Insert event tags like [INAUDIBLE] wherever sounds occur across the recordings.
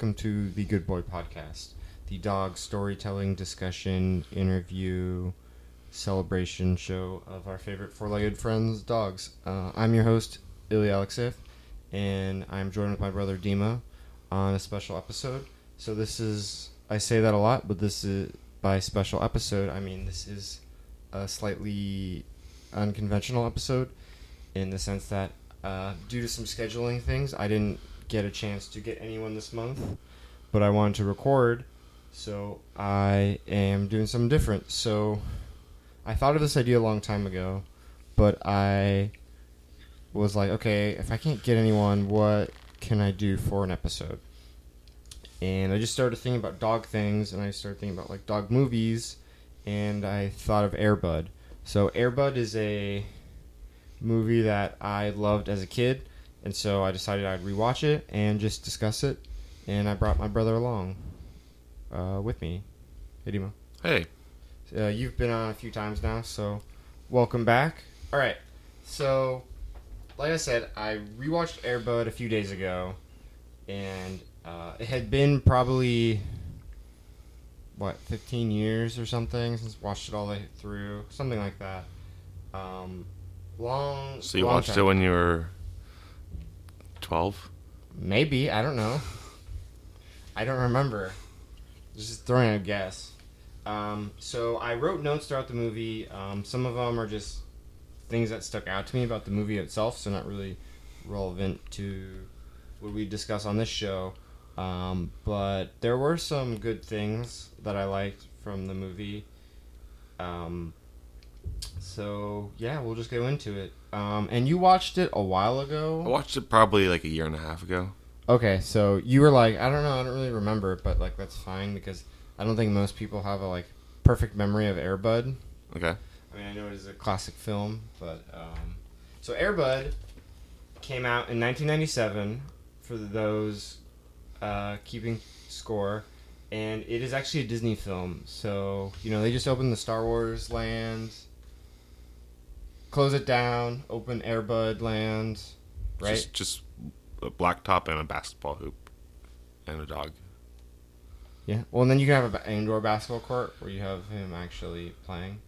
welcome to the Good Boy Podcast, the dog storytelling, discussion, interview, celebration show of our favorite four-legged friends, dogs. Uh, I'm your host, Ilya Alexeeff, and I'm joined with my brother Dima on a special episode. So this is, I say that a lot, but this is by special episode. I mean this is a slightly unconventional episode in the sense that uh, due to some scheduling things, I didn't get a chance to get anyone this month, but I wanted to record, so I am doing something different. So I thought of this idea a long time ago, but I was like, okay, if I can't get anyone, what can I do for an episode? And I just started thinking about dog things, and I started thinking about like dog movies, and I thought of Air Bud. So Air Bud is a movie that I loved as a kid, and so I decided I'd rewatch it and just discuss it. And I brought my brother along uh, with me. Hey, Dimo. Hey, Uh, you've been on a few times now, so welcome back. All right, so like I said, I rewatched Air Bud a few days ago, and uh, it had been probably what 15 years or something since I watched it all the way through, something like that. Um, long. so you long watched time. it when you were twelve? Maybe I don't know. I don't remember. Just throwing a guess. Um, so I wrote notes throughout the movie. Um, some of them are just things that stuck out to me about the movie itself, so not really relevant to what we discuss on this show. Um, but there were some good things that I liked from the movie. Um, so yeah, we'll just go into it. Um, and you watched it a while ago. I watched it probably like a year and a half ago. Okay, so you were like, I don't know, I don't really remember, but like that's fine because I don't think most people have a like perfect memory of Air Bud. Okay. I mean, I know it is a classic film, but um, so Air Bud came out in 1997 for those uh, keeping score, and it is actually a Disney film. So you know they just opened the Star Wars land, close it down, open Air Bud land, right? Just, just a black top and a basketball hoop and a dog. Yeah. Well, and then you can have an indoor basketball court where you have him actually playing.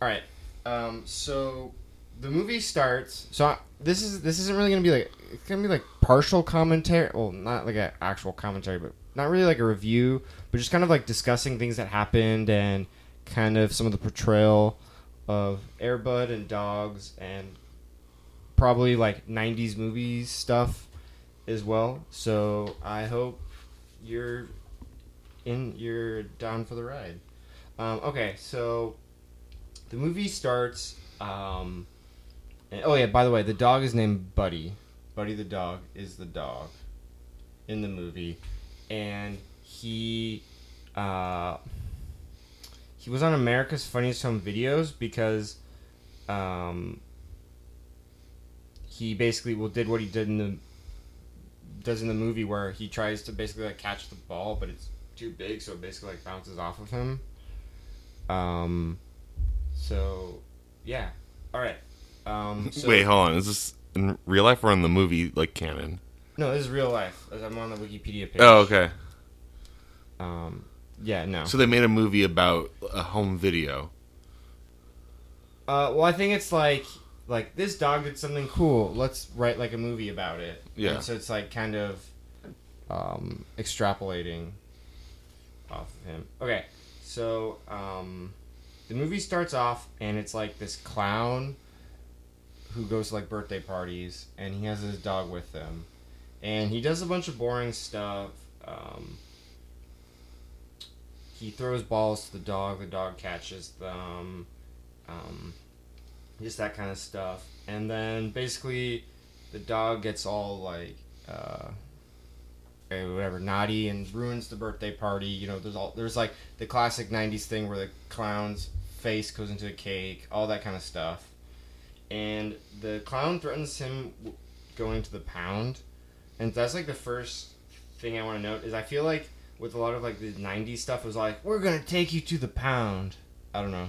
All right. Um, so the movie starts. So I, this is this isn't really gonna be like it's gonna be like partial commentary. Well, not like an actual commentary, but not really like a review, but just kind of like discussing things that happened and kind of some of the portrayal of Air Bud and dogs and probably like 90s movies stuff as well. So I hope you're in you're down for the ride. Um, okay, so the movie starts. Um, and, oh yeah, by the way, the dog is named Buddy. Buddy the dog is the dog in the movie, and he uh, he was on America's Funniest Home Videos because um, he basically well did what he did in the does in the movie where he tries to basically like catch the ball, but it's too big, so it basically like bounces off of him. Um, so yeah, all right. Um, [LAUGHS] so, Wait, hold on. Is this in real life or in the movie like canon? no, this is real life. I'm on the Wikipedia page. Oh, okay. Um, yeah, no. So they made a movie about a home video. Uh, well, I think it's like like this dog did something cool. Let's write like a movie about it. Yeah. And so it's like kind of um, extrapolating off of him. Okay, so um, the movie starts off and it's like this clown who goes to like birthday parties and he has his dog with him, and he does a bunch of boring stuff. Um, he throws balls to the dog. The dog catches them. Um, just that kind of stuff. And then basically, the dog gets all like, uh, eh, whatever, naughty and ruins the birthday party. You know, there's all there's like the classic '90s thing where the clown's face goes into a cake, all that kind of stuff. And the clown threatens him going to the pound, and that's like the first thing I want to note is I feel like with a lot of like the '90s stuff it was like we're gonna take you to the pound. I don't know.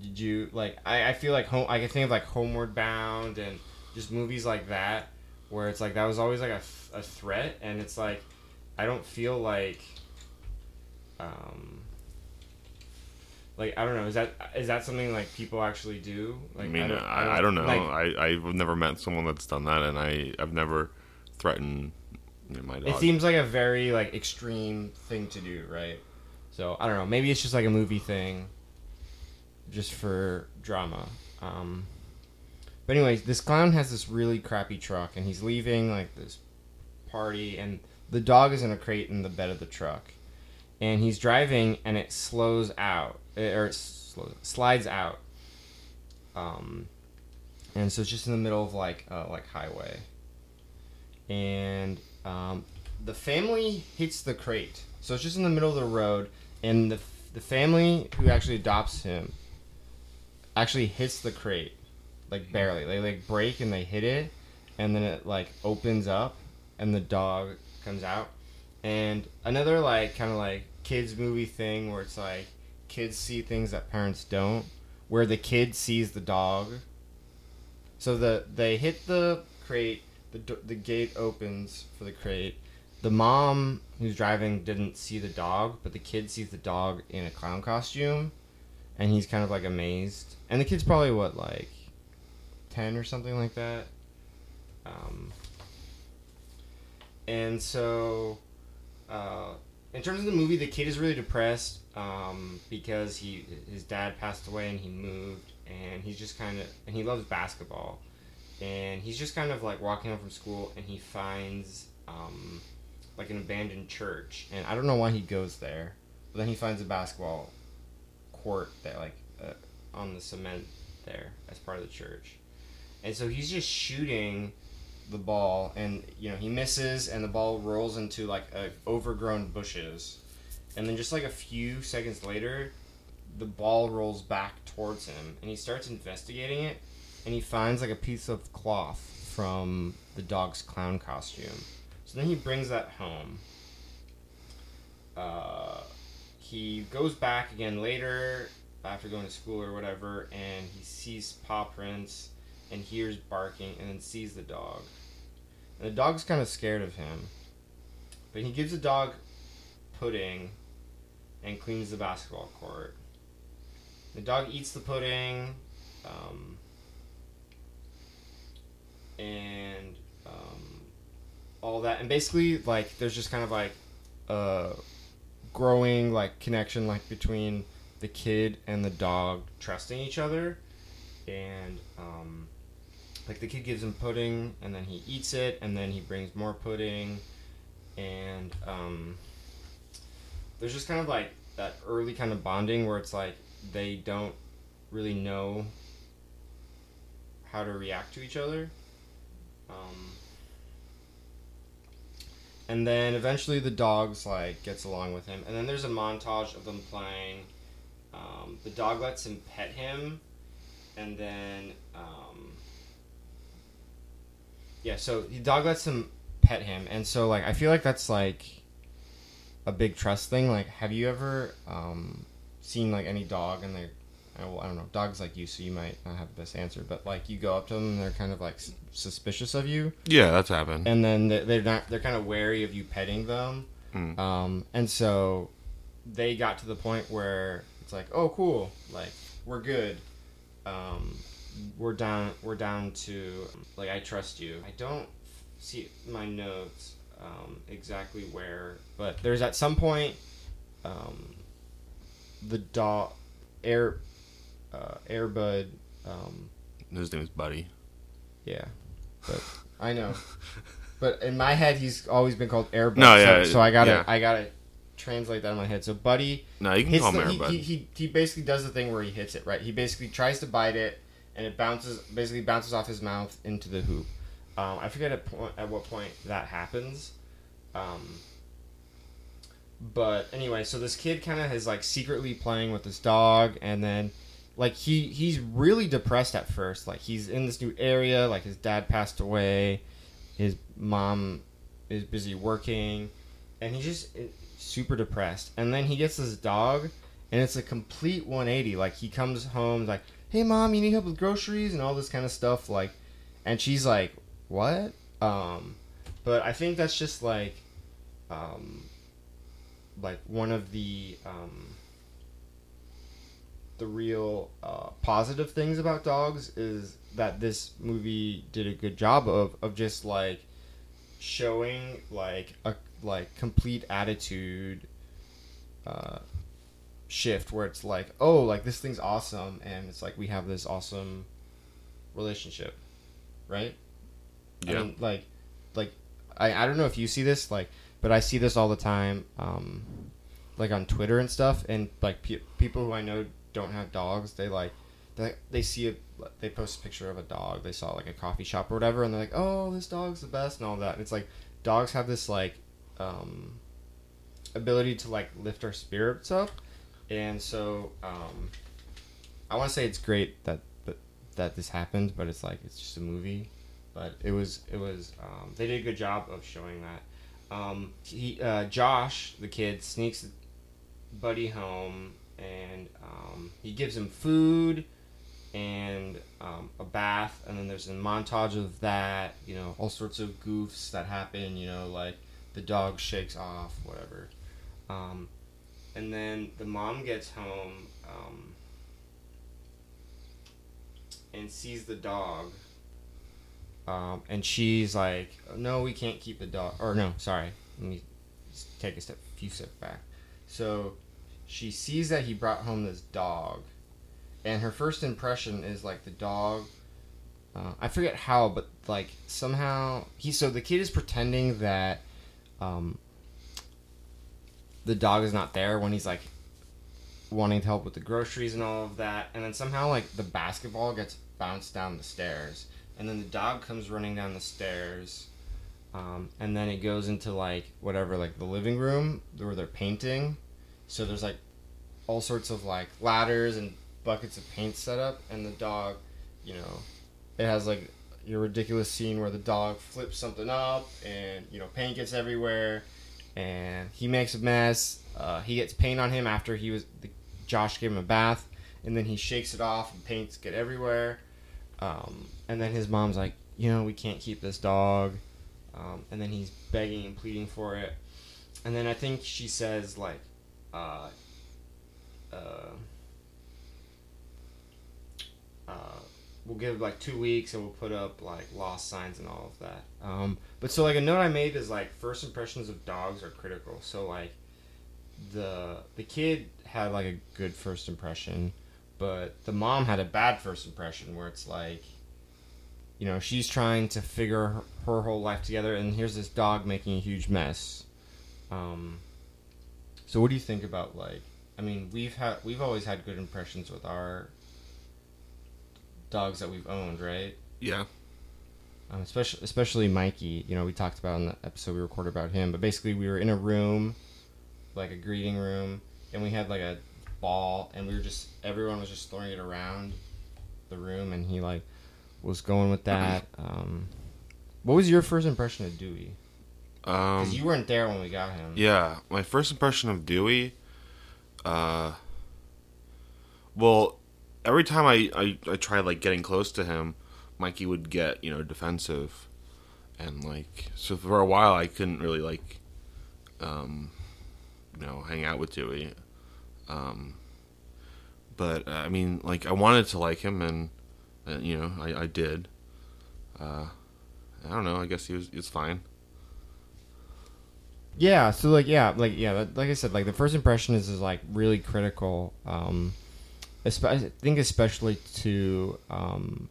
Did you like? I, I feel like home. I can think of like Homeward Bound and just movies like that, where it's like that was always like a, a threat, and it's like I don't feel like um like I don't know is that is that something like people actually do like I mean, don't, I, I don't know. like, I I've never met someone that's done that, and I I've never threatened you know, my dog. it seems like a very like extreme thing to do right so I don't know maybe it's just like a movie thing just for drama um but anyways this clown has this really crappy truck and he's leaving like this party and the dog is in a crate in the bed of the truck and he's driving and it slows out eh, or it slows, slides out um and so it's just in the middle of like uh, like highway and um, the family hits the crate. So it's just in the middle of the road and the, the family who actually adopts him actually hits the crate like barely. They like break and they hit it and then it like opens up and the dog comes out. And another like kind of like kids movie thing where it's like kids see things that parents don't where the kid sees the dog. So the they hit the crate the, the gate opens for the crate. The mom who's driving didn't see the dog but the kid sees the dog in a clown costume and he's kind of like amazed. And the kid's probably what like 10 or something like that? Um, and so uh, in terms of the movie the kid is really depressed um, because he his dad passed away and he moved and he's just kind of and he loves basketball and he's just kind of like walking home from school and he finds um, like an abandoned church and i don't know why he goes there but then he finds a basketball court that like uh, on the cement there as part of the church. And so he's just shooting the ball and you know he misses and the ball rolls into like overgrown bushes. And then just like a few seconds later the ball rolls back towards him and he starts investigating it and he finds like a piece of cloth from the dog's clown costume. So then he brings that home. Uh, he goes back again later after going to school or whatever and he sees paw prints and hears barking and then sees the dog. And the dog's kind of scared of him. But he gives the dog pudding and cleans the basketball court. The dog eats the pudding um, and um, all that. And basically like there's just kind of like a growing like connection like between the kid and the dog trusting each other. And um, like the kid gives him pudding and then he eats it and then he brings more pudding. And um, there's just kind of like that early kind of bonding where it's like they don't really know how to react to each other. Um, and then eventually the dogs like gets along with him. And then there's a montage of them playing um, the dog lets him pet him. And then um, yeah so the dog lets him pet him. And so like i feel like that's like a big trust thing. Like have you ever um, seen like any dog and they're well, I don't know. Dogs like you, so you might not have the best answer. But like, you go up to them, and they're kind of like s- suspicious of you, yeah, that's happened. and then they- they're not. They're kind of wary of you petting them. Mm. Um, and so they got to the point where it's like, oh, cool, like we're good. Um, we're down. We're down to like I trust you. I don't see my notes um, exactly where, but there's at some point um, the dog air uh, Air Bud. Um, His name is Buddy. yeah, but I know. But in my head, he's always been called Air Bud. No, so- yeah, So, I gotta, yeah. I gotta translate that in my head. So Buddy No, you can call the, him Air Bud. he, he, he basically does the thing where he hits it right. He basically tries to bite it, and it bounces, basically bounces off his mouth into the hoop. Um, I forget at, point, at what point that happens. Um, but anyway, so this kid kind of is like secretly playing with this dog, and then like he he's really depressed at first. Like he's in this new area, like his dad passed away, his mom is busy working, and he's just eh, super depressed. And then he gets this dog, and it's a complete 180. Like he comes home like, "Hey mom, you need help with groceries and all this kind of stuff." Like, and she's like, "What?" Um, but I think that's just like um, like one of the um, the real uh, positive things about dogs is that this movie did a good job of of just like showing like a like complete attitude uh, shift where it's like oh like this thing's awesome and it's like we have this awesome relationship right Yeah. I mean, like, like, I, I don't know if you see this, like, but I see this all the time, um, like on Twitter and stuff, and like pe- people who I know don't have dogs, they like, they they see a, they post a picture of a dog they saw like a coffee shop or whatever, and they're like, oh, this dog's the best and all that. And it's like dogs have this like, um, ability to like lift our spirits up, and so um, I want to say it's great that that that this happened, but it's like it's just a movie but it was it was um, they did a good job of showing that. Um, he uh, Josh the kid sneaks Buddy home and um, he gives him food and um, a bath and then there's a montage of that you know all sorts of goofs that happen you know like the dog shakes off whatever um, and then the mom gets home um, and sees the dog um, and she's like, "No, we can't keep the dog." Or no, sorry, let me take a step, few steps back. So she sees that he brought home this dog, and her first impression is like the dog. Uh, I forget how, but like somehow he. So the kid is pretending that um, the dog is not there when he's like wanting to help with the groceries and all of that, and then somehow like the basketball gets bounced down the stairs and then the dog comes running down the stairs um, and then it goes into like whatever like the living room where they're painting so there's like all sorts of like ladders and buckets of paint set up and the dog you know it has like your ridiculous scene where the dog flips something up and you know paint gets everywhere and he makes a mess uh, he gets paint on him after he was the, josh gave him a bath and then he shakes it off and paints get everywhere um, and then his mom's like, you know, we can't keep this dog. Um, and then he's begging and pleading for it. And then I think she says like, uh, uh, uh, we'll give like two weeks and we'll put up like lost signs and all of that. Um, but so like a note I made is like first impressions of dogs are critical. So like the the kid had like a good first impression, but the mom had a bad first impression where it's like you know she's trying to figure her, her whole life together and here's this dog making a huge mess um, so what do you think about like i mean we've had we've always had good impressions with our dogs that we've owned right Yeah. um, especially especially mikey you know we talked about in the episode we recorded about him but basically we were in a room like a greeting room and we had like a ball and we were just everyone was just throwing it around the room and he like was going with that [CLEARS THROAT] um, what was your first impression of dewey because Um, you weren't there when we got him yeah. My first impression of Dewey, uh, well, every time I, I, I tried like getting close to him, Mikey would get you know defensive, and like so for a while I couldn't really like, um, you know, hang out with Dewey. Um, but uh, I mean, like I wanted to like him, and uh, you know, I, I did. Uh, I don't know. I guess he was he was fine. Yeah, so like yeah, like yeah, like- I said, like the first impression is is like really critical. Um, I think especially to um,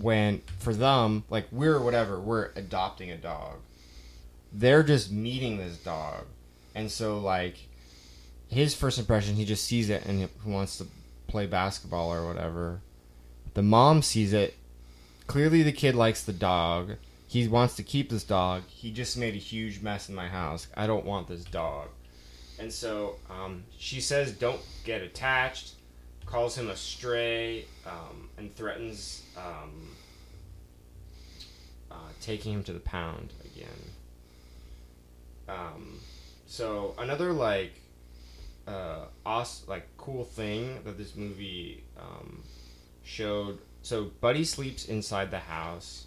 when for them, like we're whatever, we're adopting a dog. They're just meeting this dog, and so like his first impression, he just sees it and he wants to play basketball or whatever. The mom sees it. Clearly, the kid likes the dog he wants to keep this dog. He just made a huge mess in my house. I don't want this dog. And so um, she says, don't get attached, calls him a stray, um, and threatens um, uh, taking him to the pound again. Um, so another like uh, os- like cool thing that this movie um, showed. So Buddy sleeps inside the house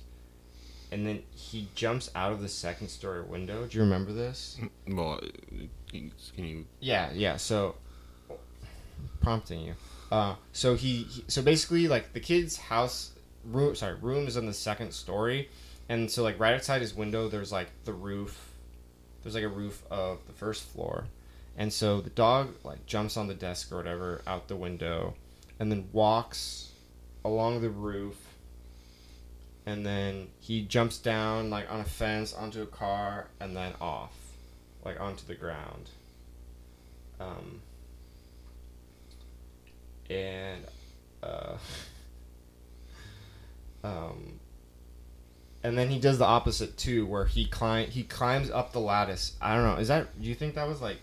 and then he jumps out of the second story window. Do you remember this? Well, uh, can you? Yeah, yeah. So prompting you. Uh, so he, he, so basically like the kid's house room, sorry, room is on the second story, and so like right outside his window, there's like the roof. There's like a roof of the first floor, and so the dog like jumps on the desk or whatever out the window, and then walks along the roof. And then he jumps down like on a fence onto a car and then off, like onto the ground. Um, and uh, [LAUGHS] um, and then he does the opposite too, where he climb he climbs up the lattice. I don't know. Is that? Do you think that was like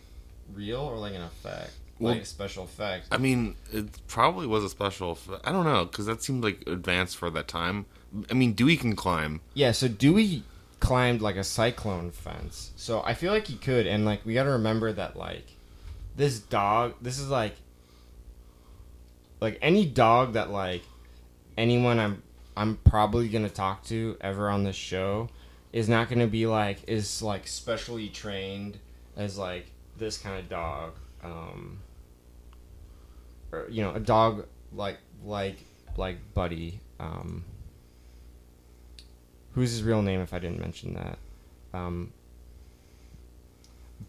real or like an effect, like a special effect? I mean, it probably was a special. Effect. I don't know because that seemed like advanced for that time. I mean, Dewey can climb. Yeah. So Dewey climbed like a cyclone fence. So I feel like he could, and like we got to remember that like this dog. This is like like any dog that like anyone I'm I'm probably gonna talk to ever on this show is not gonna be like is like specially trained as like this kind of dog. Um, you know, a dog like like like Buddy. Um, who's his real name? If I didn't mention that. Um,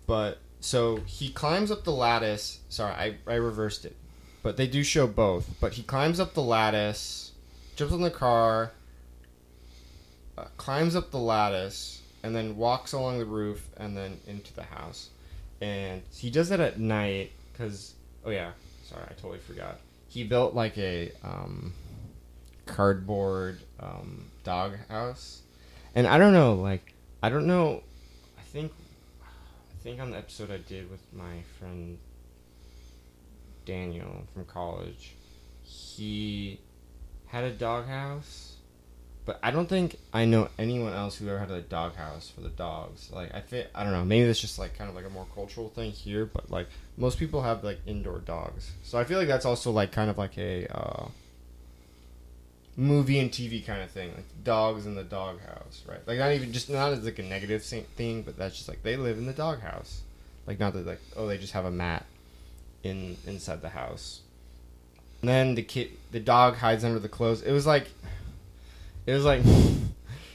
but so he climbs up the lattice. Sorry, I, I reversed it. But they do show both. But he climbs up the lattice, jumps on the car, uh, climbs up the lattice, and then walks along the roof and then into the house. And he does that at night because, oh yeah, sorry, I totally forgot. He built like a um, cardboard um, dog house. And I don't know, like, I don't know. I think, I think on the episode I did with my friend Daniel from college, he had a doghouse, but I don't think I know anyone else who ever had a doghouse for the dogs. Like I fit, I don't know. Maybe that's just like kind of like a more cultural thing here, but like most people have like indoor dogs, so I feel like that's also like kind of like a uh, movie and TV kind of thing, like dogs in the doghouse, right? Like not even just not as like a negative thing, but that's just like they live in the doghouse. Like not that like oh they just have a mat in inside the house. And then the kid, the dog hides under the clothes. It was like, it was like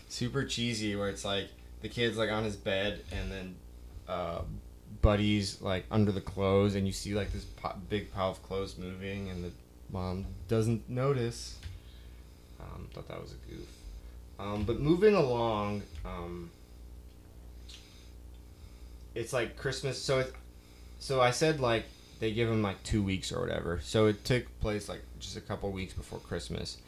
super cheesy, where it's like the kid's like on his bed, and then uh, like under the clothes, and you see like this po- big pile of clothes moving, and the mom doesn't notice. Um, thought that was a goof. Um, but moving along, um, it's like Christmas. So it, so I said like they give him like two weeks or whatever. So it took place like just a couple weeks before Christmas,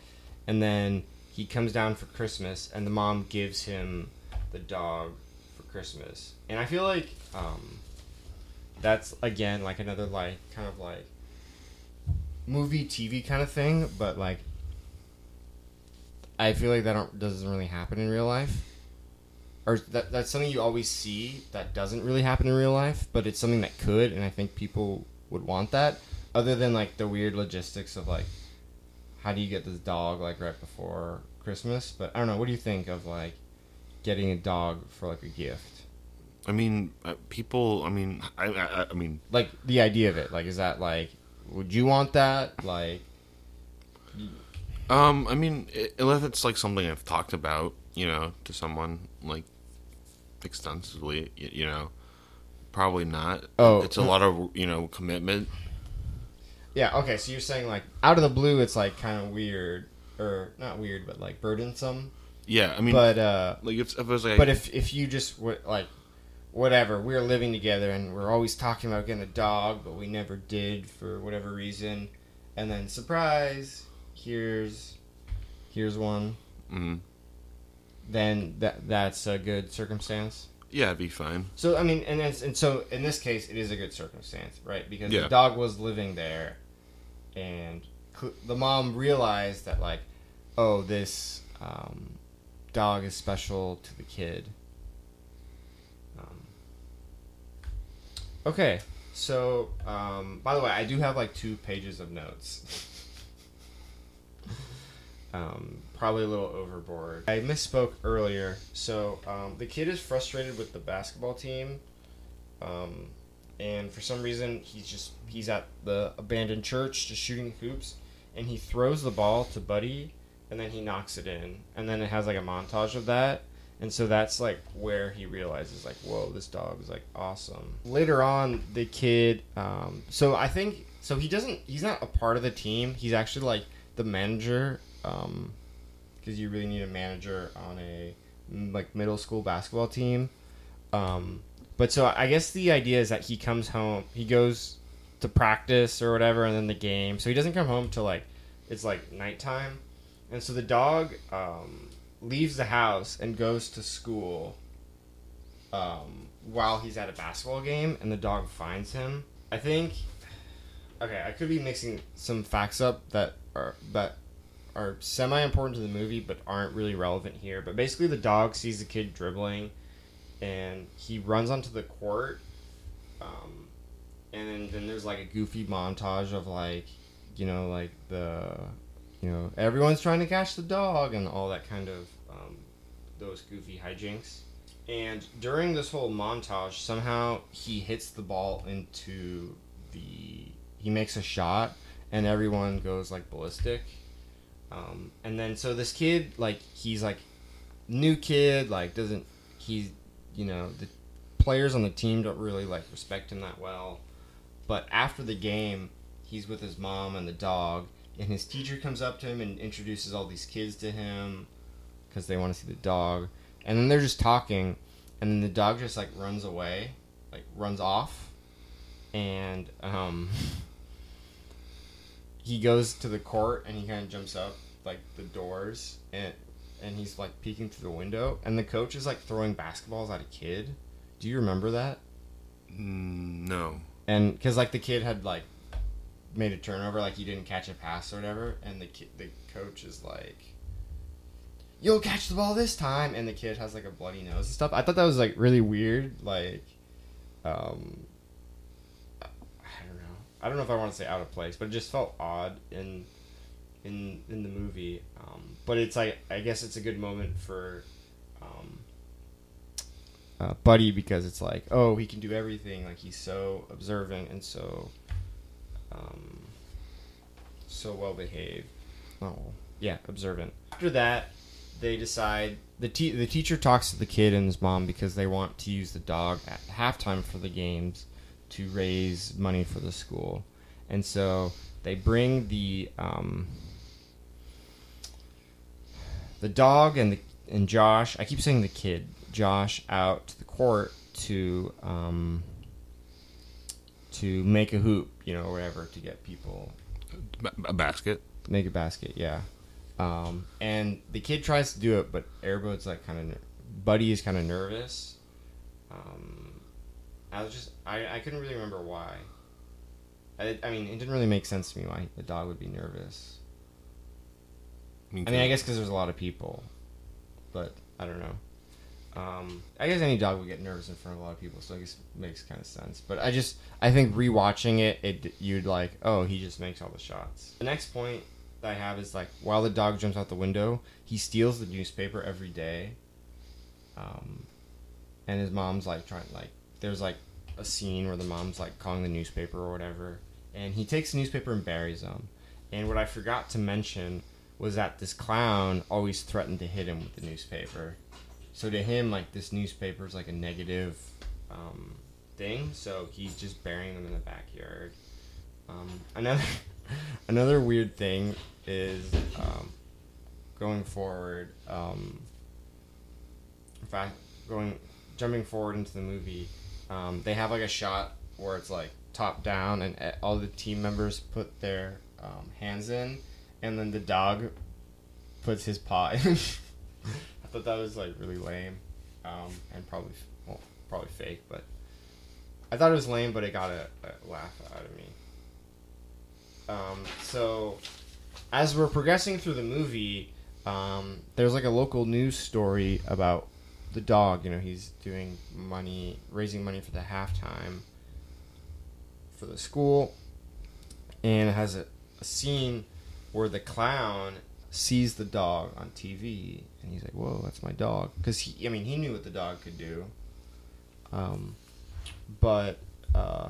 and then he comes down for Christmas, and the mom gives him the dog for Christmas. And I feel like um, that's again like another like kind of like movie TV kind of thing, but like I feel like that doesn't really happen in real life. Or that, that's something you always see that doesn't really happen in real life, but it's something that could, and I think people would want that. Other than like the weird logistics of like, how do you get this dog like right before Christmas? But I don't know. What do you think of like getting a dog for like a gift? I mean, uh, people. I mean, I, I, I mean, Like the idea of it. Like, is that like, would you want that? Like, um, I mean, unless it's like something I've talked about, you know, to someone like extensively, y- you know, probably not. Oh. it's a lot of you know commitment. Yeah. Okay. So you're saying like out of the blue, it's like kind of weird, or not weird, but like burdensome. Yeah, I mean, but uh, like if, if it was like, But if if you just were like, whatever, we are living together and we're always talking about getting a dog, but we never did for whatever reason, and then surprise, here's here's one. mm, Then that that's a good circumstance. yeah, it'd be fine. So I mean, and and so in this case, it is a good circumstance, right? Because Yeah. the dog was living there, and the mom realized that like, oh, this um, dog is special to the kid. Um, okay, so um, by the way, I do have like two pages of notes. [LAUGHS] Um, probably a little overboard. I misspoke earlier. So um, the kid is frustrated with the basketball team, um, and for some reason he's just he's at the abandoned church just shooting hoops, and he throws the ball to Buddy, and then he knocks it in, and then it has like a montage of that. And so that's like where he realizes, like, whoa, this dog is like awesome. Later on, the kid, um, so I think, so he doesn't, he's not a part of the team. He's actually like the manager, um, because you really need a manager on a like middle school basketball team. Um, but so I guess the idea is that he comes home, he goes to practice or whatever, and then the game. So he doesn't come home till like it's like nighttime, and so the dog um, leaves the house and goes to school um, while he's at a basketball game, and the dog finds him. I think. Okay, I could be mixing some facts up that are that are semi important to the movie but aren't really relevant here. But basically, the dog sees the kid dribbling, and he runs onto the court. Um, and then, then there's like a goofy montage of like, you know, like the, you know, everyone's trying to catch the dog and all that kind of um, those goofy hijinks. And during this whole montage, somehow he hits the ball into the. He makes a shot, and everyone goes like ballistic. Um, and then so this kid, like he's like new kid, like doesn't he? You know the players on the team don't really like respect him that well. But after the game, he's with his mom and the dog, and his teacher comes up to him and introduces all these kids to him because they want to see the dog. And then they're just talking, and then the dog just like runs away, like runs off, and um, [LAUGHS] he goes to the court and he kind of jumps up like the doors and and he's like peeking through the window, and the coach is like throwing basketballs at a kid. Do you remember that? Mm, no. and because like the kid had like made a turnover, like he didn't catch a pass or whatever, and the ki- the coach is like, "You'll catch the ball this time," and the kid has like a bloody nose and stuff. I thought that was like really weird. Like, um, I don't know. I don't know if I want to say out of place, but it just felt odd in in in the movie. Um, but it's like I guess it's a good moment for. Um, uh, Buddy because it's like, oh, he can do everything. Like he's so observant and so, um, so well behaved. Oh, yeah, observant. After that, they decide the te- the teacher talks to the kid and his mom because they want to use the dog at halftime for the games to raise money for the school, and so they bring the um, the dog and the and Josh. I keep saying the kid. Josh out to the court to um, to make a hoop, you know, or whatever, to get people a basket. make a basket. Yeah, um, and the kid tries to do it, but Air Bud's like kind of Buddy is kind of nervous. Um, I was just I, I couldn't really remember why. I, I mean, it didn't really make sense to me why the dog would be nervous. I mean, I guess because there's a lot of people, but I don't know. Um, I guess any dog would get nervous in front of a lot of people, so I guess it makes kind of sense. But I just, I think rewatching it, it you'd like, oh, he just makes all the shots. The next point that I have is like, while the dog jumps out the window, he steals the newspaper every day. Um, and his mom's like trying, like, there's like a scene where the mom's like calling the newspaper or whatever, and he takes the newspaper and buries them. And what I forgot to mention was that this clown always threatened to hit him with the newspaper. So to him, like this newspaper is like a negative um, thing. So he's just burying them in the backyard. Um, another [LAUGHS] another weird thing is um, going forward. Um, in fact, going jumping forward into the movie, um, they have like a shot where it's like top down, and uh, all the team members put their um, hands in, and then the dog puts his paw [LAUGHS] in. I thought that was like really lame, um, and probably well, probably fake, but I thought it was lame, but it got a, a laugh out of me. Um, so, as we're progressing through the movie, um, there's like a local news story about the dog. You know, he's doing money, raising money for the halftime for the school, and it has a, a scene where the clown sees the dog on TV, and he's like, "Whoa, that's my dog!" Because he, I mean, he knew what the dog could do. Um, but uh,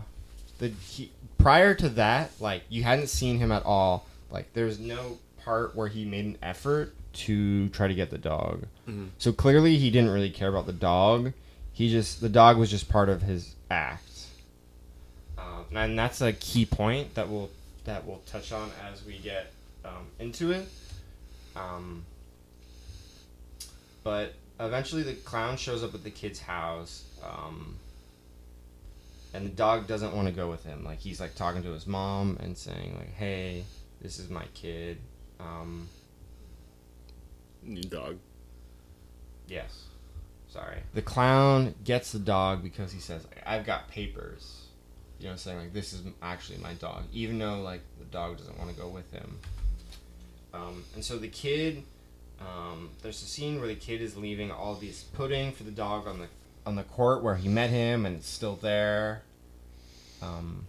the he, prior to that, like you hadn't seen him at all. Like there's no part where he made an effort to try to get the dog. Mhm. So clearly he didn't really care about the dog. He just the dog was just part of his act. Um, and that's a key point that we'll that we'll touch on as we get um, into it. Um, but eventually the clown shows up at the kid's house. Um, and the dog doesn't want to go with him. Like he's like talking to his mom and saying like, "Hey, this is my kid." Um, New dog. yes, sorry. The clown gets the dog because he says, "I've got papers." You know, saying like, "This is actually my dog," even though like the dog doesn't want to go with him. Um, and so the kid, um, there's a scene where the kid is leaving all these pudding for the dog on the on the court where he met him, and it's still there. Um,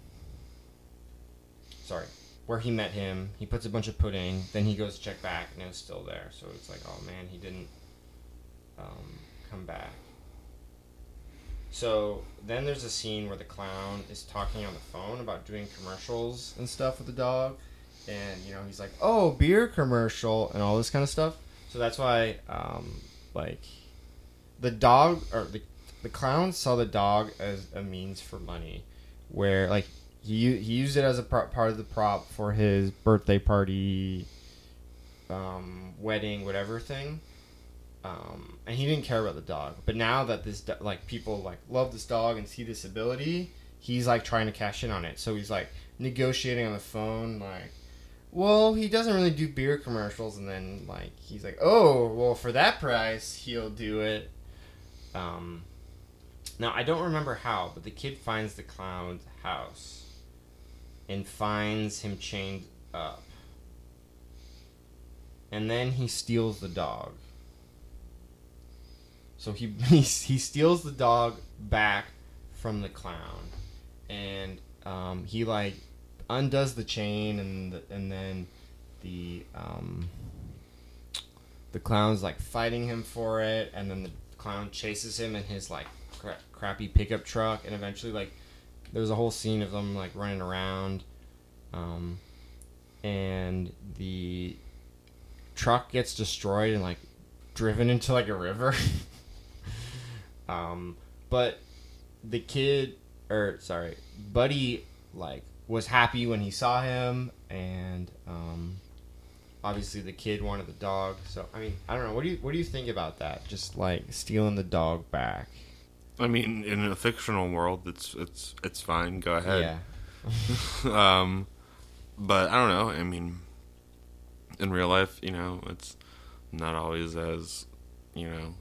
sorry, where he met him. He puts a bunch of pudding. Then he goes to check back, and it's still there. So it's like, oh man, he didn't um, come back. So then there's a scene where the clown is talking on the phone about doing commercials and stuff with the dog, and you know he's like, "Oh, beer commercial" and all this kind of stuff. So that's why, um, like, the dog or the the clown saw the dog as a means for money, where like he he used it as a pro- part of the prop for his birthday party, um, wedding, whatever thing. Um, and he didn't care about the dog. But now that this do- like people like love this dog and see this ability, he's like trying to cash in on it. So he's like negotiating on the phone, like, well, he doesn't really do beer commercials, and then like he's like, oh, well, for that price, he'll do it. Um, now I don't remember how, but the kid finds the clown's house and finds him chained up, and then he steals the dog. So he [LAUGHS] he, he steals the dog back from the clown, and um, he like undoes the chain, and the, and then the um, the clown's like fighting him for it, and then the clown chases him in his like cra- crappy pickup truck, and eventually like there's a whole scene of them like running around, um, and the truck gets destroyed and like driven into like a river. [LAUGHS] um, but the kid, or sorry, Buddy, like was happy when he saw him, and um, obviously the kid wanted the dog. So I mean, I don't know. What do you what do you think about that? Just like stealing the dog back. I mean, in a fictional world, it's it's it's fine. Go ahead. Yeah. [LAUGHS] um, but I don't know. I mean, in real life, you know, it's not always as, you know,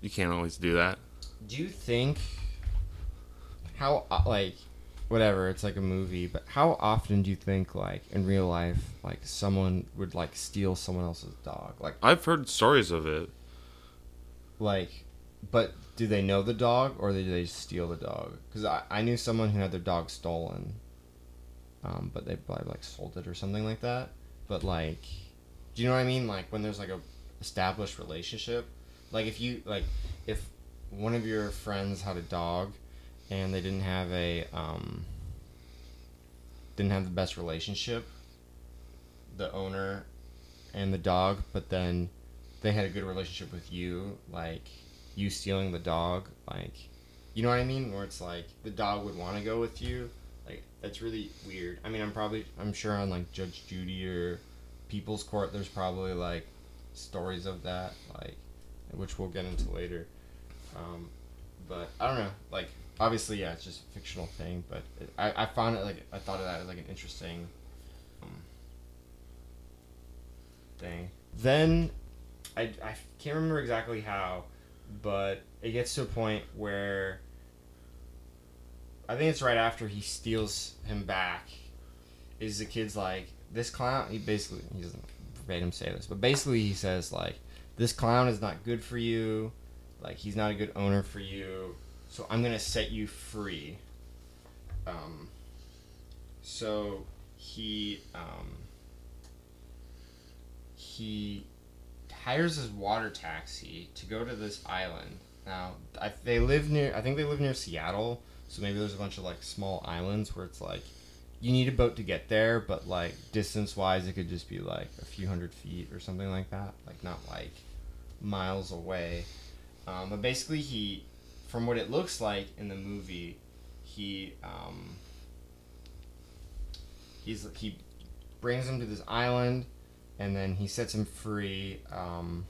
you can't always do that. Do you think how uh, like whatever it's like a movie, but how often do you think like in real life like someone would like steal someone else's dog? Like I've heard stories of it. like but do they know the dog or did they just steal the dog? Because I, I knew someone who had their dog stolen, um, but they probably like sold it or something like that. But like, do you know what I mean? Like when there's like a established relationship, like if you like if one of your friends had a dog and they didn't have a um, didn't have the best relationship, the owner and the dog, but then they had a good relationship with you, like you stealing the dog, like you know what I mean? Where it's like the dog would want to go with you, like that's really weird. I mean, I'm probably I'm sure on like Judge Judy or People's Court, there's probably like stories of that, like which we'll get into later. Um, but I don't know, like obviously, yeah, it's just a fictional thing, but it, I I found it like I thought of that as like an interesting um, thing. Then I, I can't remember exactly how, but it gets to a point where I think it's right after he steals him back. Is the kid's like this clown? He basically he doesn't verbatim say this, but basically he says like this clown is not good for you. Like he's not a good owner for you. So I'm gonna set you free. Um. So he um he hires his water taxi to go to this island. Now, I, they live near. I think they live near Seattle, so maybe there's a bunch of like small islands where it's like you need a boat to get there, but like distance wise, it could just be like a few hundred feet or something like that. Like not like miles away. Um, but basically, he, from what it looks like in the movie, he um, he's he brings him to this island, and then he sets him free. Um,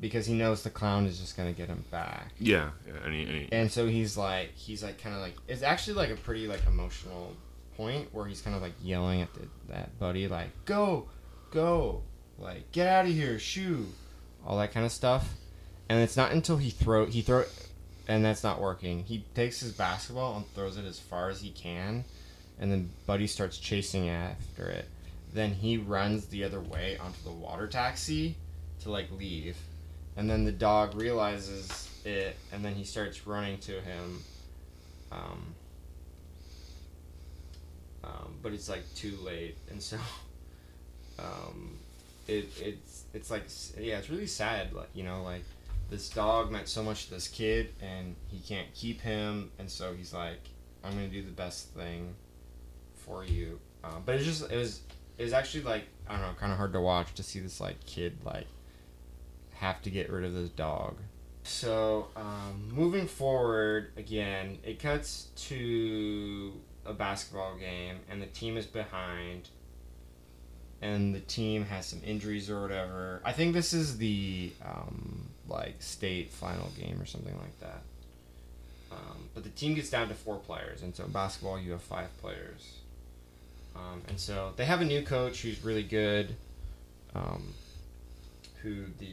because he knows the clown is just gonna get him back. Yeah, yeah. Any, any. And so he's like, he's like, kind of like, it's actually like a pretty like emotional point where he's kind of like yelling at the, that buddy, like, go, go, like, get out of here, shoo, all that kind of stuff. And it's not until he throw he throw, and that's not working. He takes his basketball and throws it as far as he can, and then Buddy starts chasing after it. Then he runs the other way onto the water taxi to like leave, and then the dog realizes it, and then he starts running to him. Um, um, but it's like too late, and so [LAUGHS] um, it it's it's like yeah, it's really sad. Like you know, like this dog meant so much to this kid, and he can't keep him, and so he's like, I'm gonna do the best thing for you. Um, but it's just it was it was actually like I don't know, kind of hard to watch to see this like kid like have to get rid of this dog. So um, moving forward again, it cuts to a basketball game and the team is behind and the team has some injuries or whatever. I think this is the um, like state final game or something like that. Um, but the team gets down to four players, and so basketball you have five players. Um, and so they have a new coach who's really good, um, who the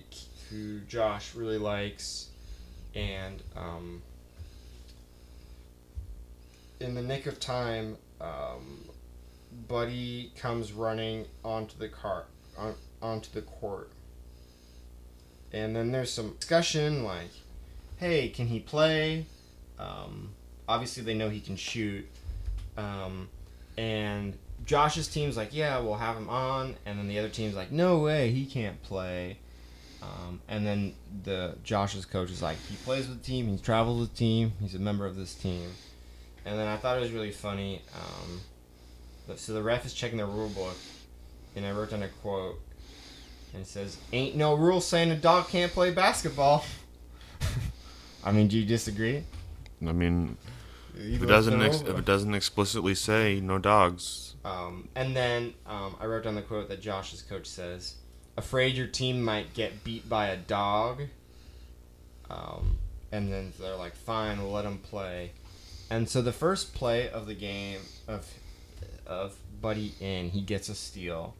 who Josh really likes, and um, in the nick of time, um, Buddy comes running onto the car on, onto the court. And then there's some discussion like, "Hey, can he play?" Um, obviously, they know he can shoot. Um, and Josh's team's like, "Yeah, we'll have him on," and then the other team's like, "No way, he can't play." Um, and then the Josh's coach is like, "He plays with the team. He travels with the team. He's a member of this team." And then I thought it was really funny. Um, so the ref is checking the rule book, and I wrote down a quote, and it says, "Ain't no rule saying a dog can't play basketball." [LAUGHS] I mean, do you disagree? I mean, You if it doesn't ex- if it doesn't explicitly say no dogs, Um, and then um, I wrote down the quote that Josh's coach says, "Afraid your team might get beat by a dog." Um, and then they're like, "Fine, we'll let him play." And so the first play of the game of of Buddy in, he gets a steal,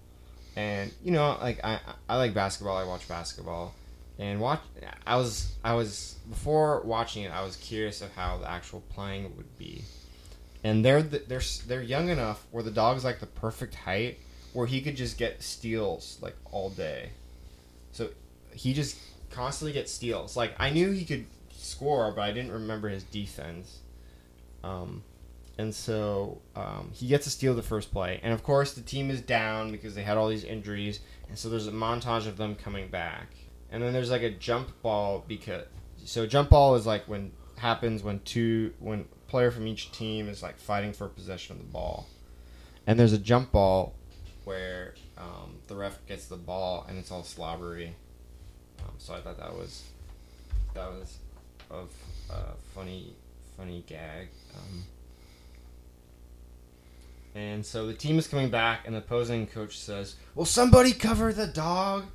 and you know, like I I like basketball. I watch basketball, and watch. I was I was before watching it. I was curious of how the actual playing would be and they're the, they're they're young enough where the dog's like the perfect height where he could just get steals like all day. So he just constantly gets steals. Like I knew he could score, but I didn't remember his defense. Um, and so um, he gets a steal the first play, and of course the team is down because they had all these injuries, and so there's a montage of them coming back, and then there's like a jump ball because so jump ball is like when happens when two when player from each team is like fighting for possession of the ball, and there's a jump ball where um, the ref gets the ball and it's all slobbery. Um, so I thought that was that was of a funny funny gag. Um, and so the team is coming back, and the opposing coach says, "Will somebody cover the dog?"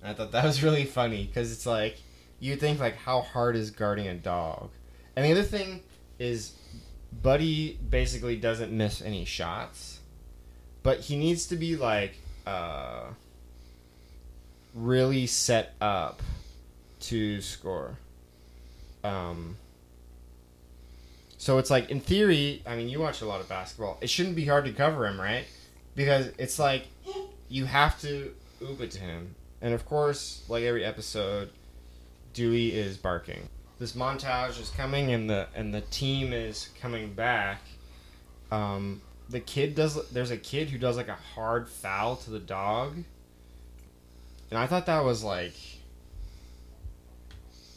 And I thought that was really funny because it's like you think like how hard is guarding a dog, and the other thing is Buddy basically doesn't miss any shots, but he needs to be like uh, really set up to score. Um, so it's like in theory, I mean, you watch a lot of basketball. It shouldn't be hard to cover him, right? Because it's like you have to oop it to him, and of course, like every episode, Dewey is barking. This montage is coming, and the and the team is coming back. Um, the kid does. There's a kid who does like a hard foul to the dog, and I thought that was like,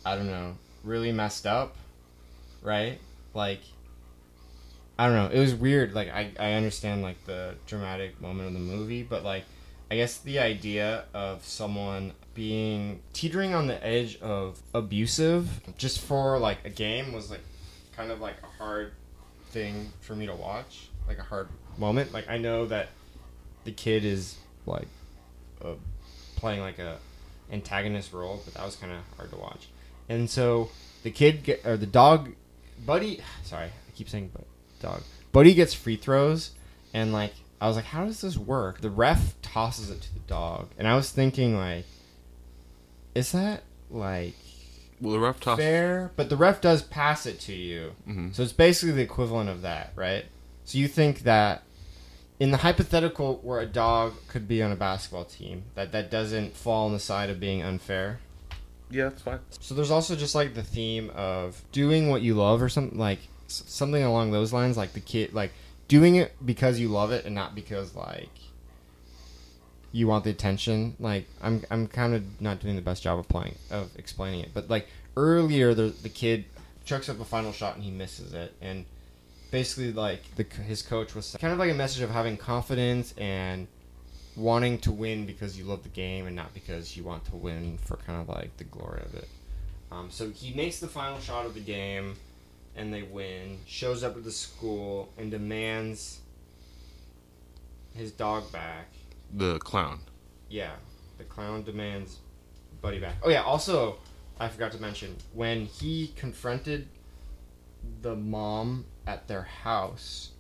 I don't know, really messed up, right? Like, I don't know. It was weird. Like, I I understand like the dramatic moment of the movie, but like, I guess the idea of someone being teetering on the edge of abusive just for like a game was like kind of like a hard thing for me to watch, like a hard moment. Like I know that the kid is like uh, playing like a antagonist role, but that was kind of hard to watch. And so the kid get, or the dog, Buddy. Sorry, I keep saying but dog. Buddy gets free throws, and like I was like, how does this work? The ref tosses it to the dog, and I was thinking like, is that like Well, the ref toss. fair? But the ref does pass it to you, Mhm. so it's basically the equivalent of that, right? So you think that in the hypothetical where a dog could be on a basketball team, that that doesn't fall on the side of being unfair. Yeah, that's fine. So there's also just like the theme of doing what you love or something like something along those lines like the kid like doing it because you love it and not because like you want the attention like i'm i'm kind of not doing the best job of playing of explaining it but like earlier the the kid chucks up a final shot and he misses it and basically like the his coach was kind of like a message of having confidence and wanting to win because you love the game and not because you want to win for kind of like the glory of it. Um, so he makes the final shot of the game and they win, shows up at the school and demands his dog back. The clown. Yeah, the clown demands Buddy back. Oh yeah, also I forgot to mention when he confronted the mom at their house.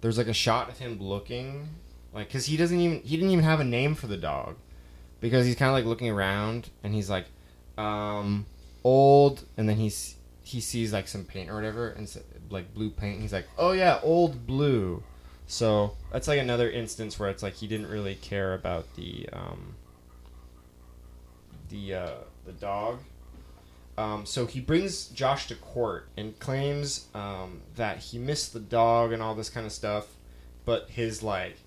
There's like a shot of him looking like cuz he doesn't even he didn't even have a name for the dog because he's kind of like looking around and he's like um old and then he's he sees like some paint or whatever and s like blue paint he's like oh yeah old blue so that's like another instance where it's like he didn't really care about the um, the uh, the dog. Um, so he brings Josh to court and claims um, that he missed the dog and all this kind of stuff, but his like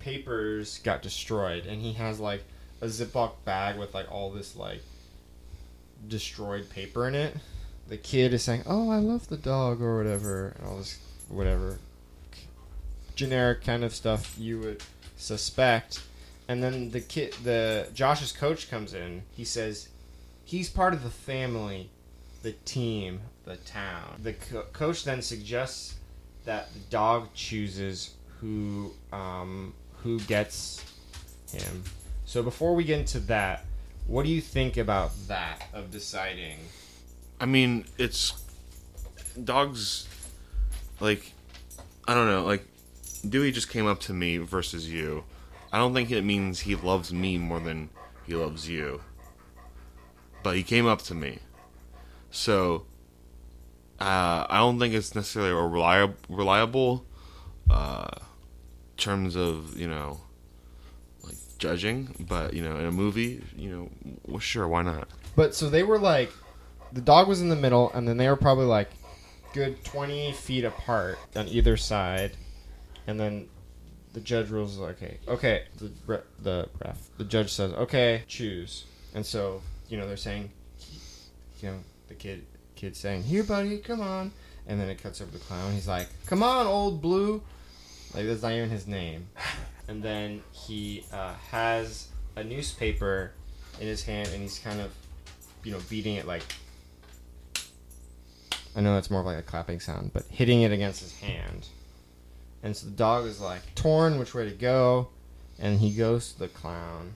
papers got destroyed, and he has like a Ziploc bag with like all this like destroyed paper in it. The kid is saying, "Oh, I love the dog" or whatever, and all this whatever generic kind of stuff you would suspect. And then the kid, the Josh's coach comes in. He says he's part of the family, the team, the town. The co- coach then suggests that the dog chooses who um, who gets him. So before we get into that, what do you think about that of deciding? I mean, it's dogs. Like, I don't know. Like, Dewey just came up to me versus you. I don't think it means he loves me more than he loves you. But he came up to me, so uh, I don't think it's necessarily a reliable, reliable uh, terms of you know, like judging. But you know, in a movie, you know, well, sure, why not? But so they were like, the dog was in the middle, and then they were probably like, good twenty feet apart on either side, and then the judge rules okay, okay. The re- the ref, the judge says okay, choose, and so you know they're saying, you know, the kid kid saying here, buddy, come on, and then it cuts over the clown. He's like, come on, old blue, like that's not even his name, and then he uh, has a newspaper in his hand, and he's kind of you know, beating it like I know that's more of like a clapping sound, but hitting it against his hand. And so the dog is like torn which way to go, and he goes to the clown.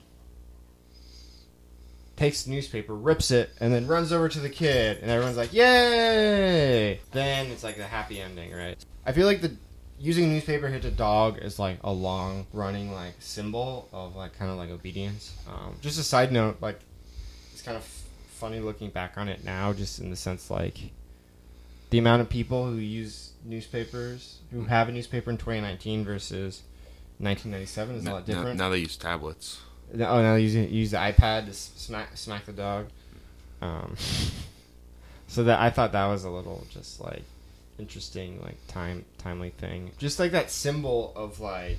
Takes the newspaper, rips it, and then runs over to the kid, and everyone's like, "Yay!" Then it's like a happy ending, right? I feel like the using a newspaper hit a dog is like a long running like symbol of like kind of like obedience. Um, just a side note, like it's kind of funny looking back on it now, just in the sense like the amount of people who use newspapers, who have a newspaper in 2019 versus 1997 is a lot different. now they use tablets. Oh, now they use use the iPad to smack smack the dog. Um, [LAUGHS] so that I thought that was a little just like interesting, like time timely thing. Just like that symbol of like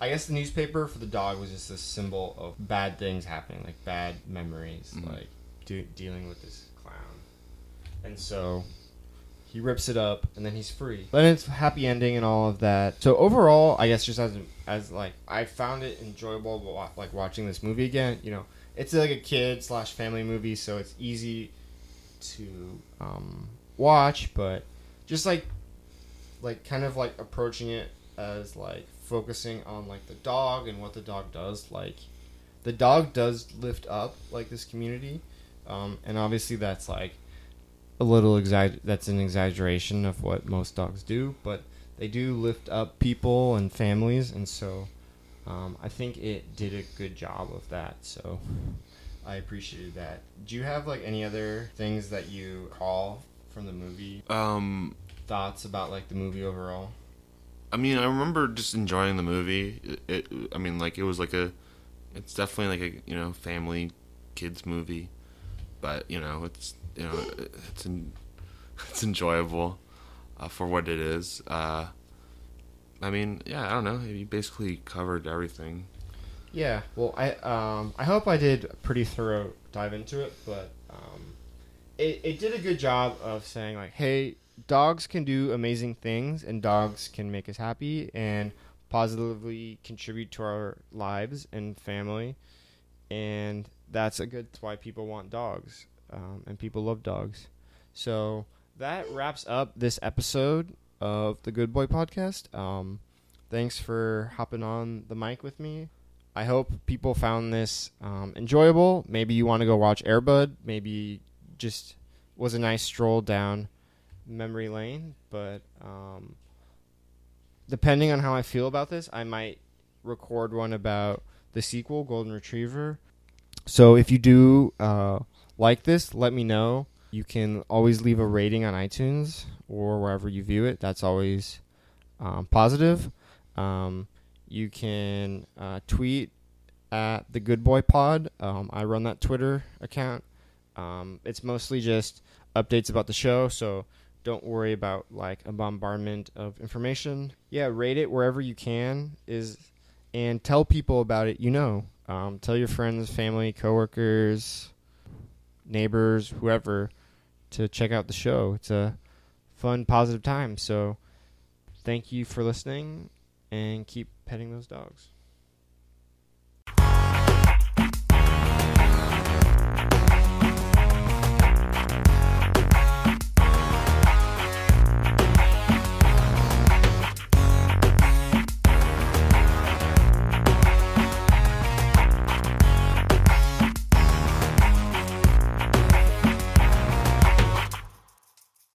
I guess the newspaper for the dog was just a symbol of bad things happening, like bad memories, Mhm. like do, dealing with this clown. And so he rips it up, and then he's free. Then it's happy ending and all of that. So overall, I guess just as as like I found it enjoyable, like watching this movie again. You know, it's like a kid slash family movie, so it's easy to um, watch, but just like like kind of like approaching it as like focusing on like the dog and what the dog does like the dog does lift up like this community um, and obviously that's like a little exag- that's an exaggeration of what most dogs do but they do lift up people and families and so um, i think it did a good job of that so i appreciated that. Do you have like any other things that you call from the movie Um, thoughts about like the movie overall I mean, I remember just enjoying the movie. It, it, I mean, like it was like a, it's definitely like a you know family kids movie, but you know it's you know it's en- [LAUGHS] it's enjoyable uh, for what it is. Uh, I mean, yeah, I don't know. You basically covered everything. Yeah, well, I um, I hope I did a pretty thorough dive into it, but it it did a good job of saying like, hey, dogs can do amazing things, and dogs can make us happy and positively contribute to our lives and family, and that's a good. Why people want dogs, um, and people love dogs. So that wraps up this episode of the Good Boy Podcast. Um, thanks for hopping on the mic with me. I hope people found this um, enjoyable. Maybe you want to go watch Air Bud. Maybe just was a nice stroll down memory lane. But um, depending on how I feel about this, I might record one about the sequel, Golden Retriever. So if you do uh, like this, let me know. You can always leave a rating on iTunes or wherever you view it. That's always um, positive. Um, you can uh, tweet at the Good Boy Pod. Um, I run that Twitter account. Um, it's mostly just updates about the show, so don't worry about like a bombardment of information. Yeah, rate it wherever you can is, and tell people about it. You know, um, tell your friends, family, coworkers, neighbors, whoever, to check out the show. It's a fun, positive time. So, thank you for listening and keep petting those dogs.